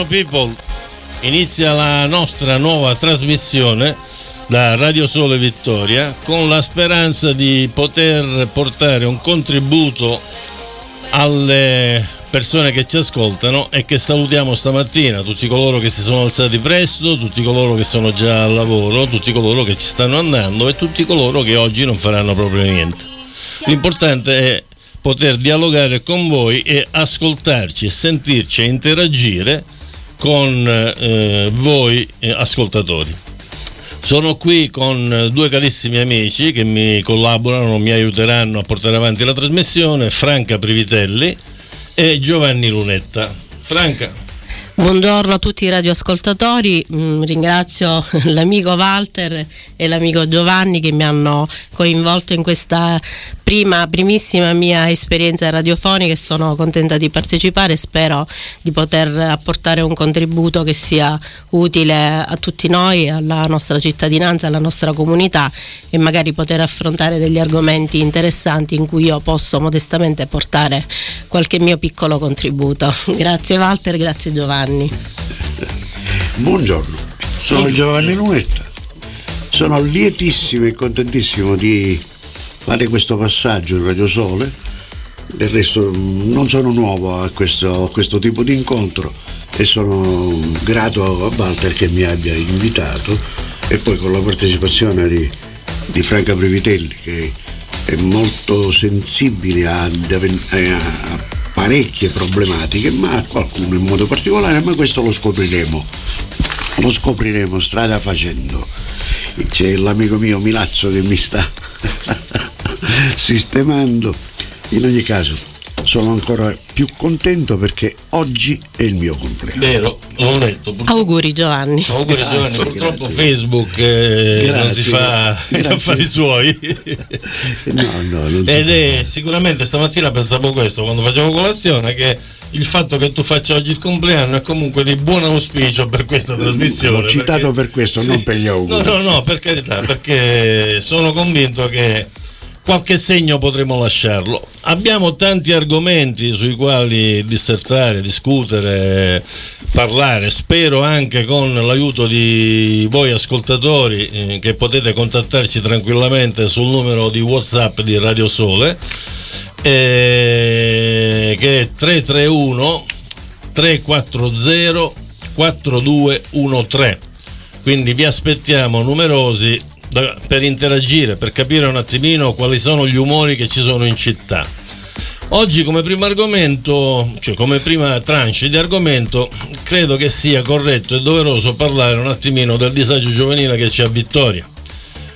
Buongiorno people, inizia la nostra nuova trasmissione da Radio Sole Vittoria con la speranza di poter portare un contributo alle persone che ci ascoltano e che salutiamo stamattina, tutti coloro che si sono alzati presto, tutti coloro che sono già al lavoro, tutti coloro che ci stanno andando e tutti coloro che oggi non faranno proprio niente. L'importante è poter dialogare con voi e ascoltarci e sentirci e interagire con eh, voi eh, ascoltatori. Sono qui con due carissimi amici che mi collaborano, mi aiuteranno a portare avanti la trasmissione, Franca Privitelli e Giovanni Lunetta. Franca. Buongiorno a tutti i radioascoltatori, mm, ringrazio l'amico Walter e l'amico Giovanni che mi hanno coinvolto in questa prima, primissima mia esperienza radiofonica e sono contenta di partecipare e spero di poter apportare un contributo che sia utile a tutti noi, alla nostra cittadinanza, alla nostra comunità e magari poter affrontare degli argomenti interessanti in cui io posso modestamente portare qualche mio piccolo contributo. Grazie Walter, grazie Giovanni anni. Buongiorno, sono Giovanni Lunetta. Sono lietissimo e contentissimo di fare questo passaggio in Radio Sole. Del resto non sono nuovo a questo, a questo tipo di incontro e sono grato a Walter che mi abbia invitato e poi con la partecipazione di, di Franca Previtelli che è molto sensibile a, a parecchie problematiche, ma qualcuno in modo particolare, ma questo lo scopriremo. Lo scopriremo strada facendo. C'è l'amico mio Milazzo che mi sta sistemando. In ogni caso, sono ancora più contento perché oggi è il mio compleanno. Vero, l'ho letto. Auguri Giovanni. Auguri grazie, Giovanni, purtroppo grazie. Facebook eh, grazie, non si fa gli affari suoi. no, no, Ed è sicuramente stamattina pensavo questo quando facevo colazione che il fatto che tu faccia oggi il compleanno è comunque di buon auspicio per questa trasmissione. L'ho citato perché, per questo, sì, non per gli auguri. No, no, no, per carità, perché sono convinto che qualche segno potremo lasciarlo. Abbiamo tanti argomenti sui quali dissertare, discutere, parlare, spero anche con l'aiuto di voi ascoltatori eh, che potete contattarci tranquillamente sul numero di Whatsapp di Radio Sole eh, che è 331 340 4213 quindi vi aspettiamo numerosi da, per interagire, per capire un attimino quali sono gli umori che ci sono in città. Oggi come primo argomento, cioè come prima tranche di argomento, credo che sia corretto e doveroso parlare un attimino del disagio giovanile che c'è a Vittoria.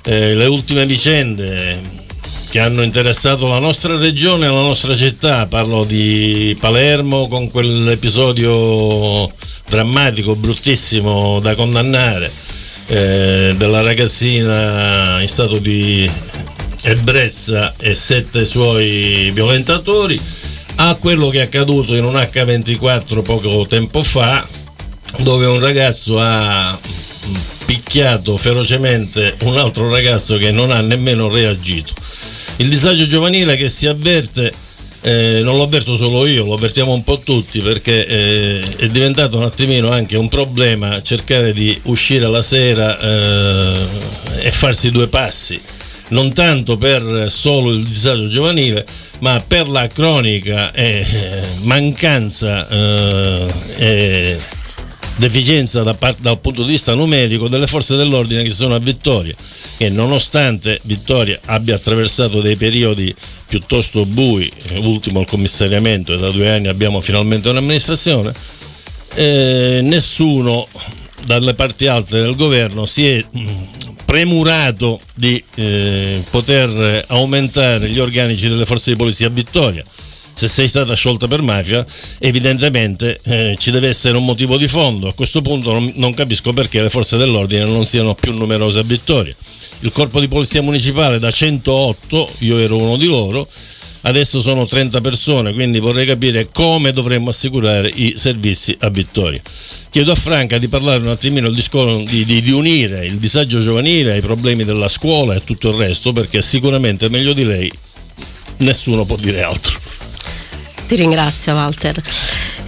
Eh, le ultime vicende che hanno interessato la nostra regione e la nostra città, parlo di Palermo con quell'episodio drammatico, bruttissimo da condannare, eh, della ragazzina in stato di ebbrezza e sette suoi violentatori a quello che è accaduto in un H24 poco tempo fa dove un ragazzo ha picchiato ferocemente un altro ragazzo che non ha nemmeno reagito. Il disagio giovanile che si avverte eh, non lo avverto solo io, lo avvertiamo un po' tutti perché eh, è diventato un attimino anche un problema cercare di uscire la sera eh, e farsi due passi, non tanto per solo il disagio giovanile, ma per la cronica e eh, mancanza e eh, deficienza da part- dal punto di vista numerico delle forze dell'ordine che sono a Vittoria, che nonostante Vittoria abbia attraversato dei periodi piuttosto bui, ultimo il commissariamento e da due anni abbiamo finalmente un'amministrazione, eh, nessuno dalle parti alte del governo si è mm, premurato di eh, poter aumentare gli organici delle forze di polizia a Vittoria se sei stata sciolta per mafia, evidentemente eh, ci deve essere un motivo di fondo. A questo punto non, non, capisco perché le forze dell'ordine non siano più numerose a Vittoria. Il corpo di polizia municipale da 108, io ero uno di loro, adesso sono 30 persone, quindi vorrei capire come dovremmo assicurare i servizi a Vittoria. Chiedo a Franca di parlare un attimino di, di, di, unire il disagio giovanile ai problemi della scuola e tutto il resto, perché sicuramente meglio di lei nessuno può dire altro. Ti ringrazio Walter.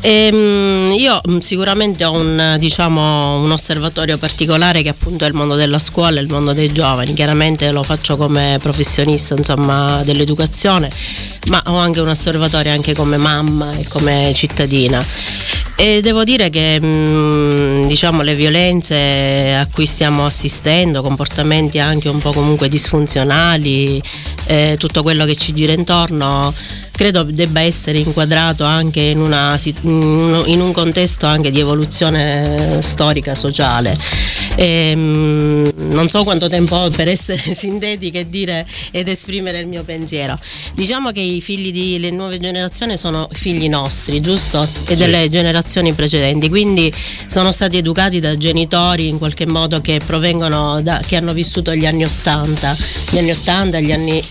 Ehm, io mm, sicuramente ho un, diciamo, un, osservatorio particolare che appunto è il mondo della scuola, il mondo dei giovani, chiaramente lo faccio come professionista insomma, dell'educazione, ma ho anche un osservatorio anche come mamma e come cittadina. E devo dire che mm, diciamo, le violenze a cui stiamo assistendo, comportamenti anche un po' comunque disfunzionali, eh, tutto quello che ci gira intorno, credo debba essere inquadrato anche in, una, in un contesto anche di evoluzione storica sociale. E, ehm, non so quanto tempo ho per essere sintetica e dire ed esprimere il mio pensiero. Diciamo che i figli delle nuove generazioni sono figli nostri, giusto? E delle sì. generazioni precedenti, quindi sono stati educati da genitori in qualche modo che provengono da, che hanno vissuto gli anni 80, gli anni 80, gli anni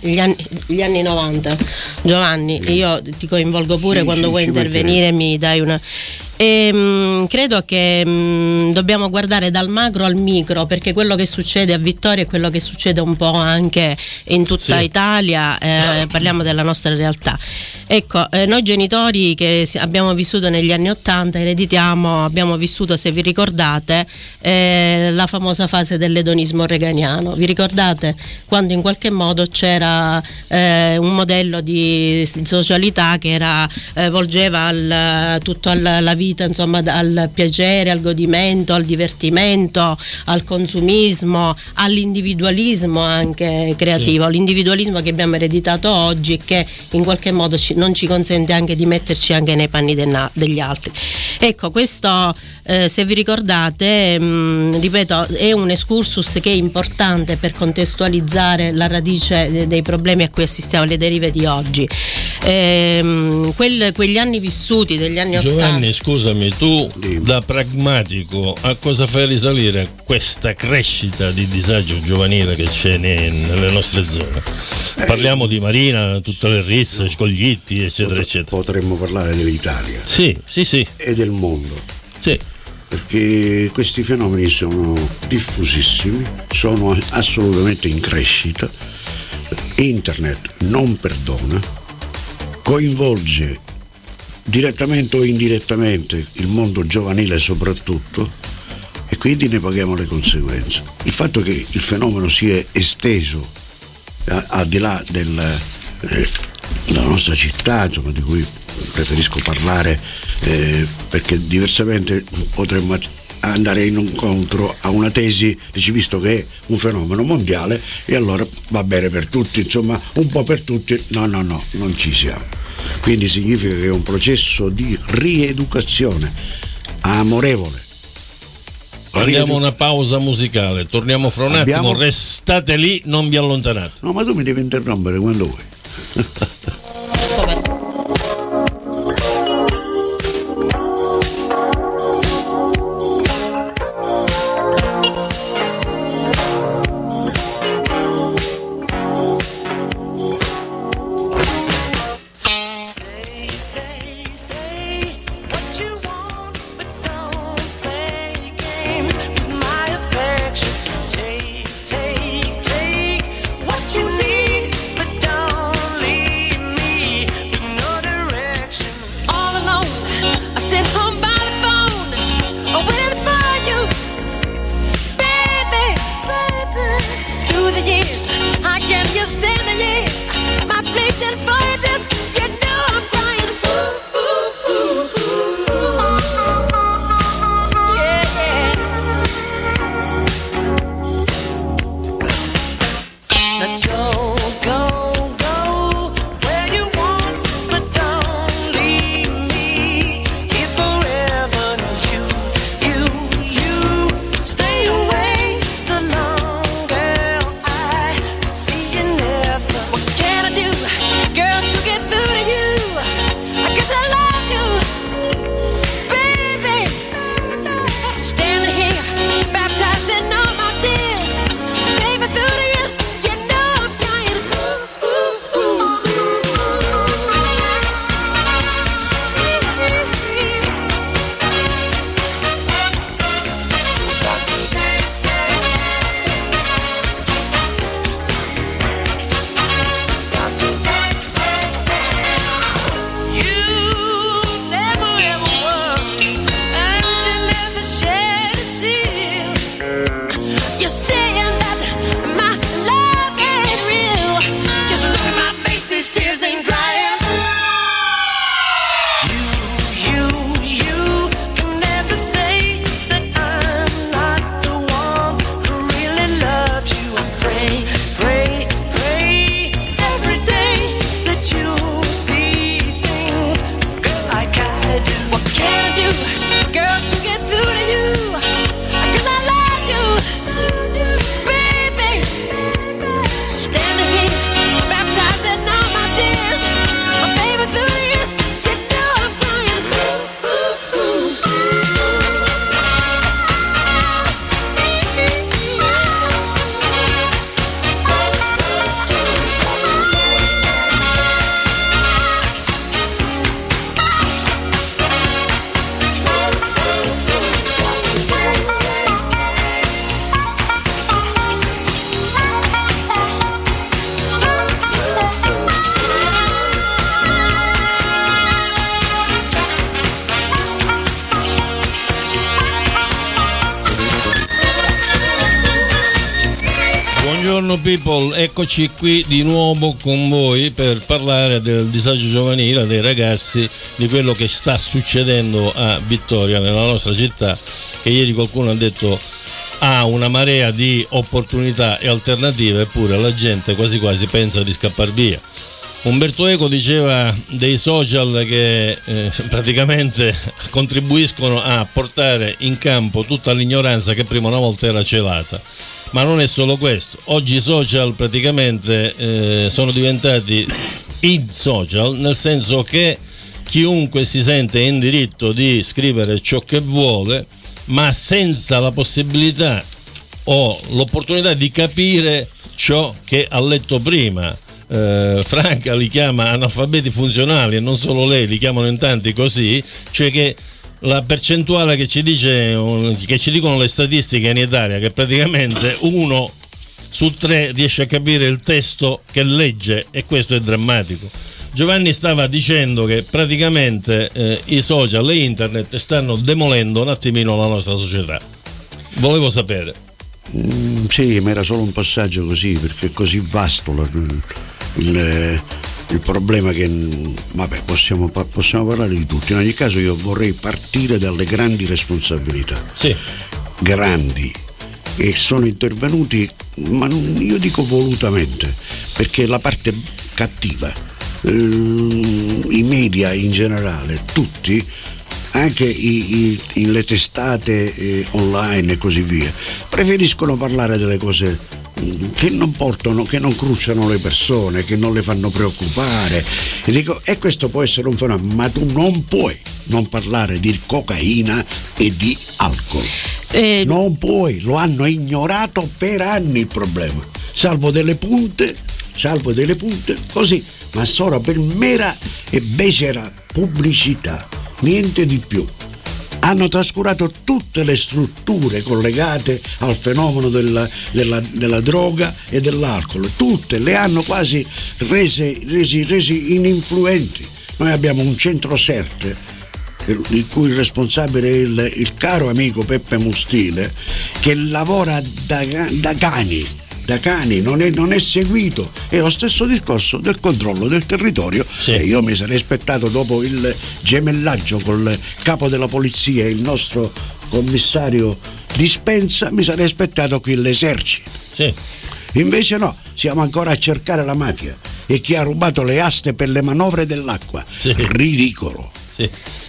gli anni, gli anni, 90 Giovanni io ti coinvolgo pure sì, quando sì, vuoi intervenire mi dai una e, mh, mm, credo che mh, mm, dobbiamo guardare dal macro al micro perché quello che succede a Vittoria è quello che succede un po' anche in tutta sì. Italia, eh, parliamo della nostra realtà. Ecco, eh, noi genitori che abbiamo vissuto negli anni Ottanta ereditiamo, abbiamo vissuto, se vi ricordate, eh, la famosa fase dell'edonismo reganiano. Vi ricordate quando in qualche modo c'era eh, un modello di socialità che era, eh, volgeva al, tutto alla vita vita insomma al piacere, al godimento, al divertimento, al consumismo, all'individualismo anche creativo, sì. l'individualismo che abbiamo ereditato oggi e che in qualche modo ci, non ci consente anche di metterci anche nei panni de, degli altri. Ecco, questo eh, se vi ricordate, mh, mm, ripeto, è un excursus che è importante per contestualizzare la radice dei problemi a cui assistiamo, le derive di oggi. Eh, quel, quegli anni vissuti degli anni Giovanni, 80 scusami, tu da pragmatico a cosa fai risalire questa crescita di disagio giovanile che c'è nelle nostre zone? Parliamo di Marina, tutte le risse, Scoglitti, eccetera, eccetera. Potremmo parlare dell'Italia. Sì, sì, sì. E del mondo. Sì. Perché questi fenomeni sono diffusissimi, sono assolutamente in crescita. Internet non perdona, coinvolge direttamente o indirettamente il mondo giovanile soprattutto e quindi ne paghiamo le conseguenze. Il fatto che il fenomeno sia esteso al di là eh, della nostra città, insomma, di cui preferisco parlare eh, perché diversamente potremmo andare in incontro a una tesi, dici visto che è un fenomeno mondiale e allora va bene per tutti, insomma un po' per tutti, no no no, non ci siamo. Quindi significa che è un processo di rieducazione amorevole. Prendiamo una pausa musicale, torniamo fra un Abbiamo... attimo, restate lì, non vi allontanate. No, ma tu mi devi interrompere quando vuoi. people, eccoci qui di nuovo con voi per parlare del disagio giovanile dei ragazzi, di quello che sta succedendo a Vittoria, nella nostra città, che ieri qualcuno ha detto ha una marea di opportunità e alternative, eppure la gente quasi quasi pensa di scappare via. Umberto Eco diceva dei social che eh, praticamente contribuiscono a portare in campo tutta l'ignoranza che prima una volta era celata. Ma non è solo questo, oggi i social praticamente eh, sono diventati i social, nel senso che chiunque si sente in diritto di scrivere ciò che vuole, ma senza la possibilità o l'opportunità di capire ciò che ha letto prima eh, Franca li chiama analfabeti funzionali e non solo lei, li chiamano in tanti così, cioè che la percentuale che ci, dice, che ci dicono le statistiche in Italia, che praticamente uno su tre riesce a capire il testo che legge e questo è drammatico. Giovanni stava dicendo che praticamente eh, i social e internet stanno demolendo un attimino la nostra società. Volevo sapere. Mm, sì, ma era solo un passaggio così, perché è così vasto la, il, il problema che vabbè, possiamo, possiamo, parlare di tutti. In ogni caso io vorrei partire dalle grandi responsabilità. Sì. Grandi. E sono intervenuti, ma non, io dico volutamente, perché la parte cattiva, eh, i media in generale, tutti, anche i, i, le testate eh, online e così via, preferiscono parlare delle cose che non portano, che non cruciano le persone, che non le fanno preoccupare. E, dico, e questo può essere un fenomeno, ma tu non puoi non parlare di cocaina e di alcol. Eh... Non puoi, lo hanno ignorato per anni il problema, salvo delle punte, salvo delle punte, così, ma solo per mera e becera pubblicità, niente di più hanno trascurato tutte le strutture collegate al fenomeno della, della, della droga e dell'alcol, tutte le hanno quasi rese, resi, resi ininfluenti. Noi abbiamo un centro Serte di cui il responsabile è il, il, caro amico Peppe Mustile, che lavora da, da cani da cani, non è, non è, seguito. È lo stesso discorso del controllo del territorio. Sì. E io mi sarei aspettato dopo il gemellaggio col capo della polizia e il nostro commissario dispensa, mi sarei aspettato qui l'esercito. Sì. Invece no, siamo ancora a cercare la mafia e chi ha rubato le aste per le manovre dell'acqua. Sì. Ridicolo. Sì.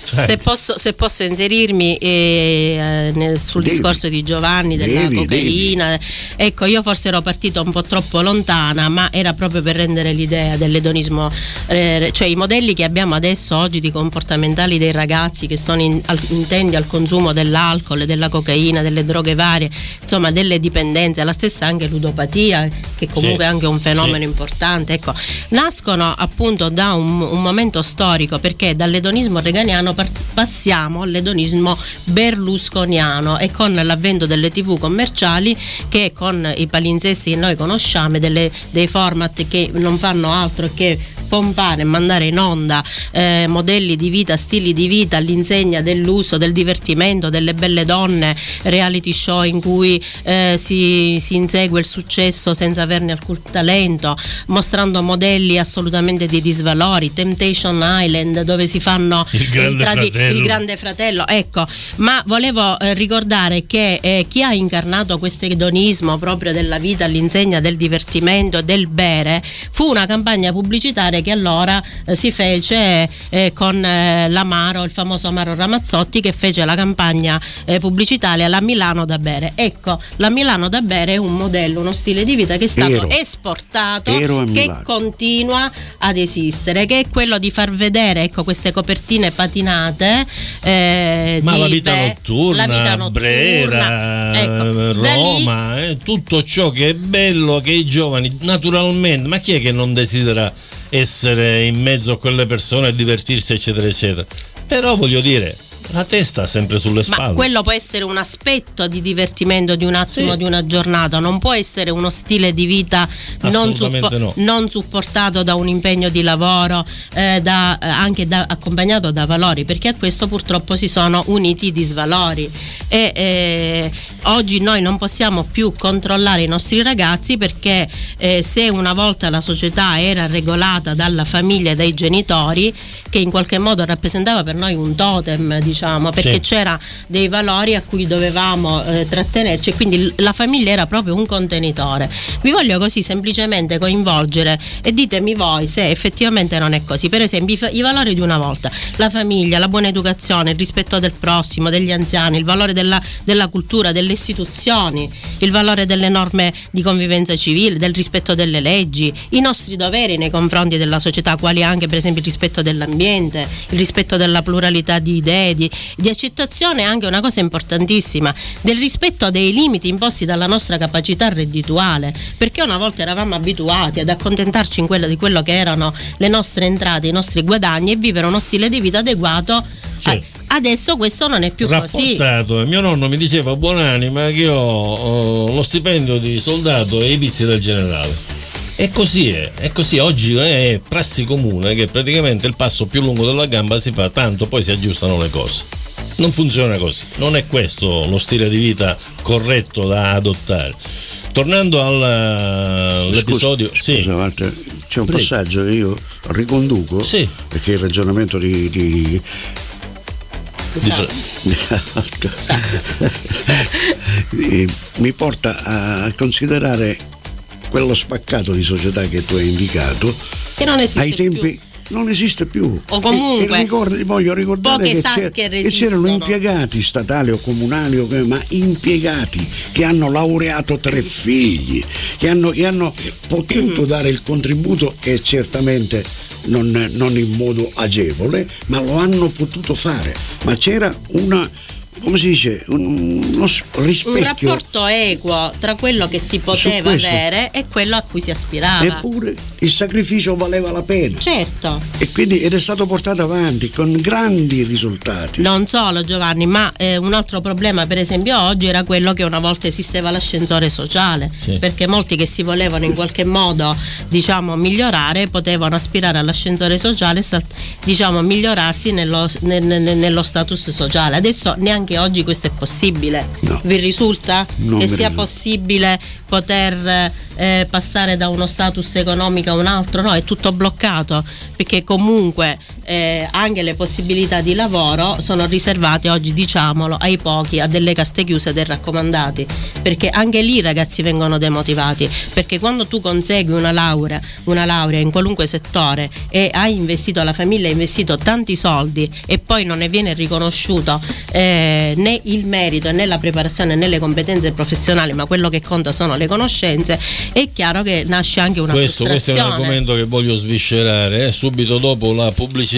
Certo. Se, posso, se, posso, inserirmi eh, nel, sul devi, discorso di Giovanni della devi, cocaina, devi. ecco io forse ero partita un po' troppo lontana, ma era proprio per rendere l'idea dell'edonismo, eh, cioè i modelli che abbiamo adesso oggi di comportamentali dei ragazzi che sono in, al, intendi al consumo dell'alcol, della cocaina, delle droghe varie, insomma delle dipendenze, la stessa anche ludopatia, che comunque sì. è anche un fenomeno sì. importante, ecco, nascono appunto da un, un momento storico perché dall'edonismo reganiano passiamo all'edonismo berlusconiano e con l'avvento delle tv commerciali che con i palinsesti che noi conosciamo, delle, dei format che non fanno altro che pompare e mandare in onda eh, modelli di vita, stili di vita all'insegna dell'uso, del divertimento, delle belle donne, reality show in cui eh, si, si, insegue il successo senza averne alcun talento, mostrando modelli assolutamente di disvalori, Temptation Island dove si fanno il grande, tradi- il grande fratello, ecco, ma volevo eh, ricordare che eh, chi ha incarnato questo edonismo proprio della vita all'insegna del divertimento, del bere, fu una campagna pubblicitaria che allora eh, si fece eh, con eh, l'Amaro, il famoso Amaro Ramazzotti che fece la campagna eh, pubblicitaria La Milano da bere. Ecco, la Milano da bere è un modello, uno stile di vita che è stato Ero. esportato, Ero che continua ad esistere, che è quello di far vedere ecco, queste copertine patinate. Eh, Ma la vita, beh, notturna, la vita notturna, Brera, ecco, Roma, lì... Eh, tutto ciò che è bello che i giovani naturalmente, ma chi è che non desidera essere in mezzo a quelle persone e divertirsi, eccetera, eccetera. Però voglio dire, la testa sempre sulle spalle. Ma quello può essere un aspetto di divertimento di un attimo sì. di una giornata, non può essere uno stile di vita non, suppo- no. non, supportato da un impegno di lavoro, eh, da, eh, anche da, accompagnato da valori, perché a questo purtroppo si sono uniti i disvalori. e eh, oggi noi non possiamo più controllare i nostri ragazzi perché eh, se una volta la società era regolata dalla famiglia e dai genitori che in qualche modo rappresentava per noi un totem diciamo perché sì. c'era dei valori a cui dovevamo eh, trattenerci e quindi la famiglia era proprio un contenitore. Vi voglio così semplicemente coinvolgere e ditemi voi se effettivamente non è così. Per esempio i, i valori di una volta. La famiglia la buona educazione il rispetto del prossimo degli anziani il valore della, della cultura delle istituzioni il valore delle norme di convivenza civile del rispetto delle leggi i nostri doveri nei confronti della società quali anche per esempio il rispetto dell'ambiente il rispetto della pluralità di idee di, di accettazione è anche una cosa importantissima del rispetto dei limiti imposti dalla nostra capacità reddituale perché una volta eravamo abituati ad accontentarci in quello di quello che erano le nostre entrate i nostri guadagni e vivere uno stile di vita adeguato sì. a, Adesso questo non è più Rapportato. così. Mio nonno mi diceva buonanima che io ho lo stipendio di soldato e i vizi del generale. E così è, è così. Oggi è prassi comune che praticamente il passo più lungo della gamba si fa, tanto poi si aggiustano le cose. Non funziona così, non è questo lo stile di vita corretto da adottare. Tornando all'episodio, scusa, sì. Walter, c'è un Prego. passaggio che io riconduco sì. perché il ragionamento di, di mi porta a considerare quello spaccato di società che tu hai indicato che non esiste ai tempi più non esiste più. O comunque, e, e ricordi, voglio ricordare che, c'era, che, c'erano impiegati statali o comunali, ma impiegati che hanno laureato tre figli, che hanno, che hanno potuto dare il contributo e certamente non, non in modo agevole, ma lo hanno potuto fare. Ma c'era una come si dice, un, uno rispecchio. Un rapporto equo tra quello che si poteva avere e quello a cui si aspirava. Eppure il sacrificio valeva la pena. Certo. E quindi ed è stato portato avanti con grandi risultati. Non solo Giovanni, ma eh, un altro problema per esempio oggi era quello che una volta esisteva l'ascensore sociale, sì. perché molti che si volevano in qualche modo diciamo migliorare potevano aspirare all'ascensore sociale e diciamo migliorarsi nello, nel, nello status sociale. Adesso neanche anche oggi questo è possibile. No. Vi risulta non che sia risulta. possibile poter eh, passare da uno status economico a un altro? No, è tutto bloccato perché comunque eh, anche le possibilità di lavoro sono riservate oggi, diciamolo, ai pochi, a delle caste chiuse dei raccomandati, perché anche lì i ragazzi vengono demotivati, perché quando tu consegui una laurea, una laurea in qualunque settore e hai investito, la famiglia ha investito tanti soldi e poi non ne viene riconosciuto eh, né il merito né la preparazione né le competenze professionali, ma quello che conta sono le conoscenze, è chiaro che nasce anche una questo, questo è un argomento che voglio sviscerare, eh, subito dopo la pubblicità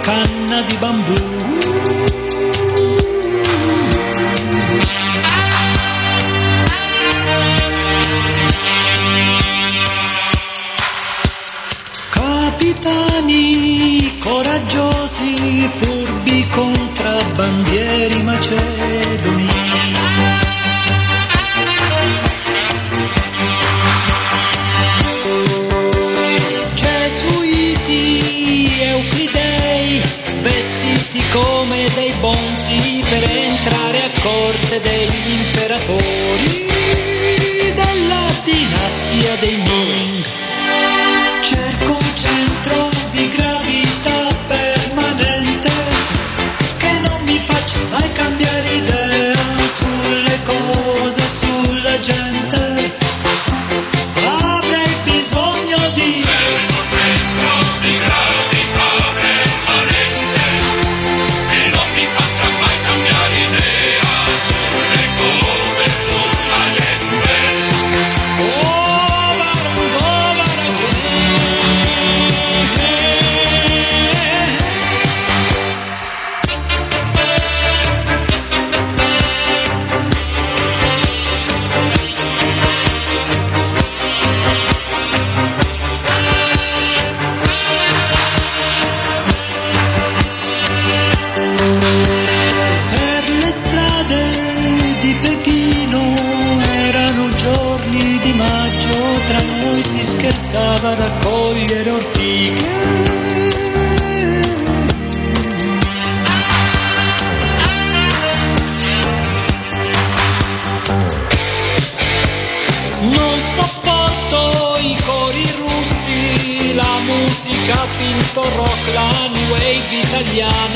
canna di bambù. Oh.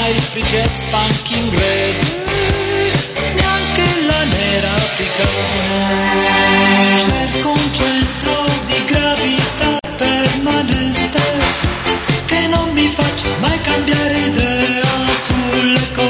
italiana, il free jazz punk inglese, neanche la nera africana. Cerco un centro di gravità permanente che non mi faccia mai cambiare idea sulle cose.